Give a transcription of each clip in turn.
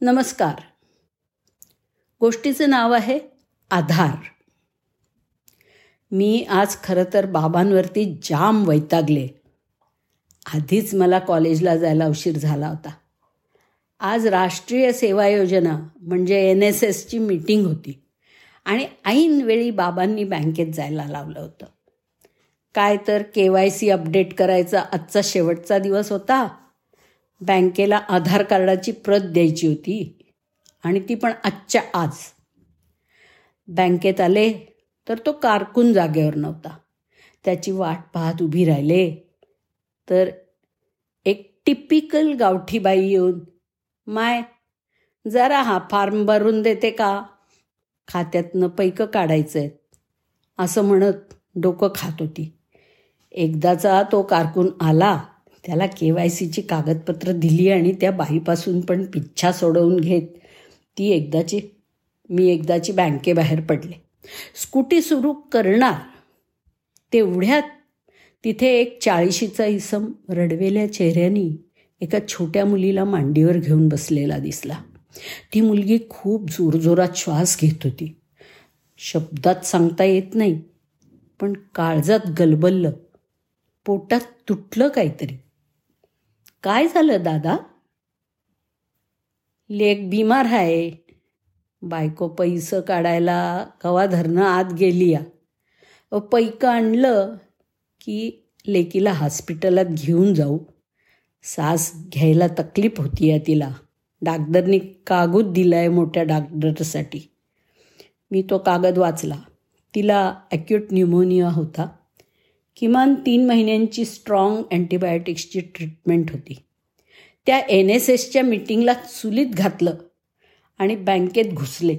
नमस्कार. गोष्टीचं नाव आहे आधार. मी आज खरं तर बाबांवरती जाम वैतागले. आधीच मला कॉलेजला जायला उशीर झाला होता. आज राष्ट्रीय सेवा योजना म्हणजे एन एस एसची मीटिंग होती आणि ऐनवेळी बाबांनी बँकेत जायला लावलं होतं. काय तर के वाय सी अपडेट करायचा आजचा शेवटचा दिवस होता. बँकेला आधार कार्डाची प्रत द्यायची होती आणि ती पण आजच्या आज. बँकेत आले तर तो कारकून जागेवर नव्हता. त्याची वाट पाहत उभी राहिले तर एक टिपिकल गावठी बाई येऊन माय जरा हा फॉर्म भरून देते का? खात्यातनं पैकं काढायचं आहेत असं म्हणत डोकं खात होती. एकदाचा तो कारकून आला त्याला के वाय सीची कागदपत्रं दिली आणि त्या बाईपासून पण पिच्छा सोडवून घेत ती एकदाची मी एकदाची बँकेबाहेर पडले. स्कूटी सुरू करणार तेवढ्यात तिथे एक चाळीशीचा इसम रडवेल्या चेहऱ्यानी एका छोट्या मुलीला मांडीवर घेऊन बसलेला दिसला. ती मुलगी खूप जोरजोरात श्वास घेत होती. शब्दात सांगता येत नाही पण काळजात गलबललं. पोटात तुटलं काहीतरी. काय झालं दादा? लेक बिमार आहे बायको पैसं काढायला गवा धरणं आत गेली या पैकं आणलं की लेकीला हॉस्पिटलात घेऊन जाऊ. सास घ्यायला तकलीफ होती या तिला. डागदरनी कागद दिला आहे मोठ्या डागदरसाठी मी तो कागद वाचला. तिला ॲक्यूट न्यूमोनिया होता. किमान तीन महिन्यांची स्ट्रॉंग अँटीबायोटिक्सची ट्रीटमेंट होती. त्या एन एस एसच्या मिटिंगला चुलीत घातलं आणि बँकेत घुसले.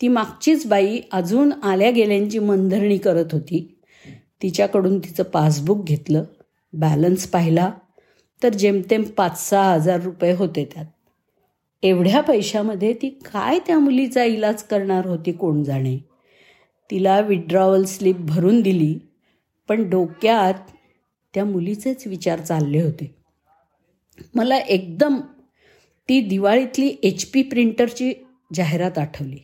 ती मागचीच बाई अजून आल्या गेल्यांची मनधरणी करत होती. तिच्याकडून तिचं पासबुक घेतलं बॅलन्स पाहिला तर जेमतेम पाच सहा हजार रुपये होते त्यात. एवढ्या पैशामध्ये ती काय त्या मुलीचा इलाज करणार होती कोण जाणे? तिला विड्रॉवल स्लिप भरून दिली पण डोक्यात त्या मुलीचेच विचार चालले होते. मला एकदम ती दिवाळीतली एच पी प्रिंटरची जाहिरात आठवली.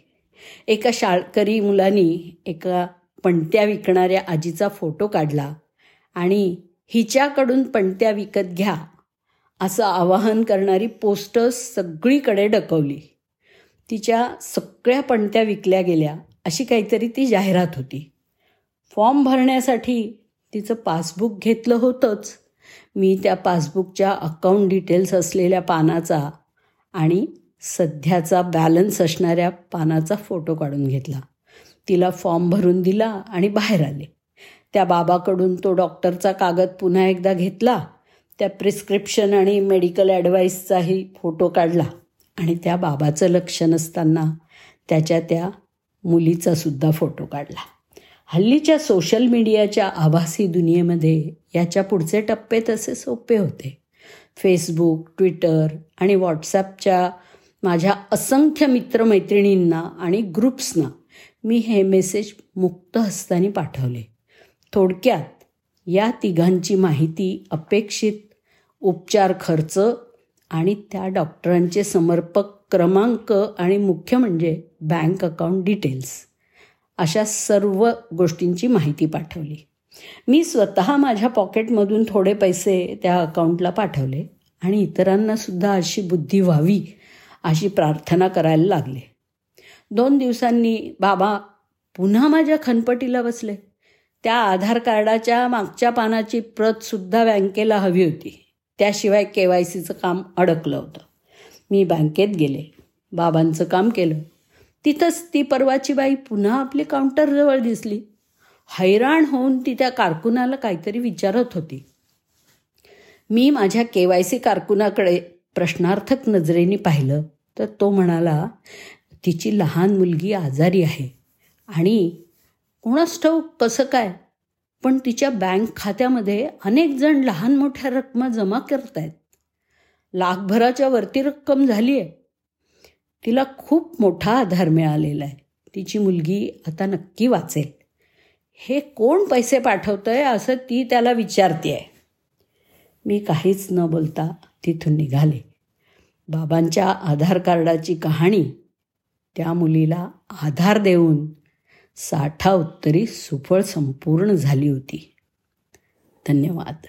एका शाळकरी मुलांनी एका पणत्या विकणाऱ्या आजीचा फोटो काढला आणि हिच्याकडून पणत्या विकत घ्या असं आवाहन करणारी पोस्टर्स सगळीकडे डकवली. तिच्या सगळ्या पणत्या विकल्या गेल्या अशी काहीतरी ती जाहिरात होती. फॉर्म भरण्यासाठी तिचं पासबुक घेतलं होतंच. मी त्या पासबुकच्या अकाउंट डिटेल्स असलेल्या पानाचा आणि सध्याचा बॅलन्स असणाऱ्या पानाचा फोटो काढून घेतला. तिला फॉर्म भरून दिला आणि बाहेर आले. त्या बाबाकडून तो डॉक्टरचा कागद पुन्हा एकदा घेतला. त्या प्रिस्क्रिप्शन आणि मेडिकल ॲडवाईसचाही फोटो काढला. आणि त्या बाबाचं लक्ष नसताना त्याच्या त्या मुलीचासुद्धा फोटो काढला. हल्लीच्या सोशल मीडियाच्या आभासी दुनियेमध्ये याच्या पुढचे टप्पे तसे सोपे होते. फेसबुक ट्विटर आणि व्हॉट्सॲपच्या माझ्या असंख्य मित्रमैत्रिणींना आणि ग्रुप्सना मी हे मेसेज मुक्त हस्ताने पाठवले. थोडक्यात या तिघांची माहिती अपेक्षित उपचार खर्च आणि त्या डॉक्टरांचे समर्पक क्रमांक आणि मुख्य म्हणजे बँक अकाउंट डिटेल्स. अशा सर्व गोष्टींची माहिती पाठवली. मी स्वतः माझ्या पॉकेटमधून थोडे पैसे त्या अकाउंटला पाठवले आणि इतरांना सुद्धा अशी बुद्धी व्हावी अशी प्रार्थना करायला लागले. दोन दिवसांनी बाबा पुन्हा माझ्या खनपटीला बसले. त्या आधार कार्डाच्या मागच्या पानाची प्रतसुद्धा बँकेला हवी होती. त्याशिवाय के वाय सीचं काम अडकलं होतं. मी बँकेत गेले. बाबांचं काम केलं. तिथंच ती परवाची बाई पुन्हा आपली काउंटरजवळ दिसली. हैराण होऊन ती त्या कारकुनाला काहीतरी विचारत होती. मी माझ्या के वाय सी कारकुनाकडे प्रश्नार्थक नजरेने पाहिलं तर तो म्हणाला तिची लहान मुलगी आजारी आहे. आणि कोणास ठाऊक कसं काय? पण तिच्या बँक खात्यामध्ये अनेक जण लहान मोठ्या रकमा जमा करत आहेत लाखभराच्या वरती रक्कम झाली आहे तिला खूप मोठा आधार मिळालेला आहे. तिची मुलगी आता नक्की वाचेल. हे कोण पैसे पाठवतं आहे असं ती त्याला विचारते आहे मी काहीच न बोलता तिथून निघाले. बाबांच्या आधार कार्डाची कहाणी त्या मुलीला आधार देऊन साठा उत्तरी सुफळ संपूर्ण झाली होती. धन्यवाद.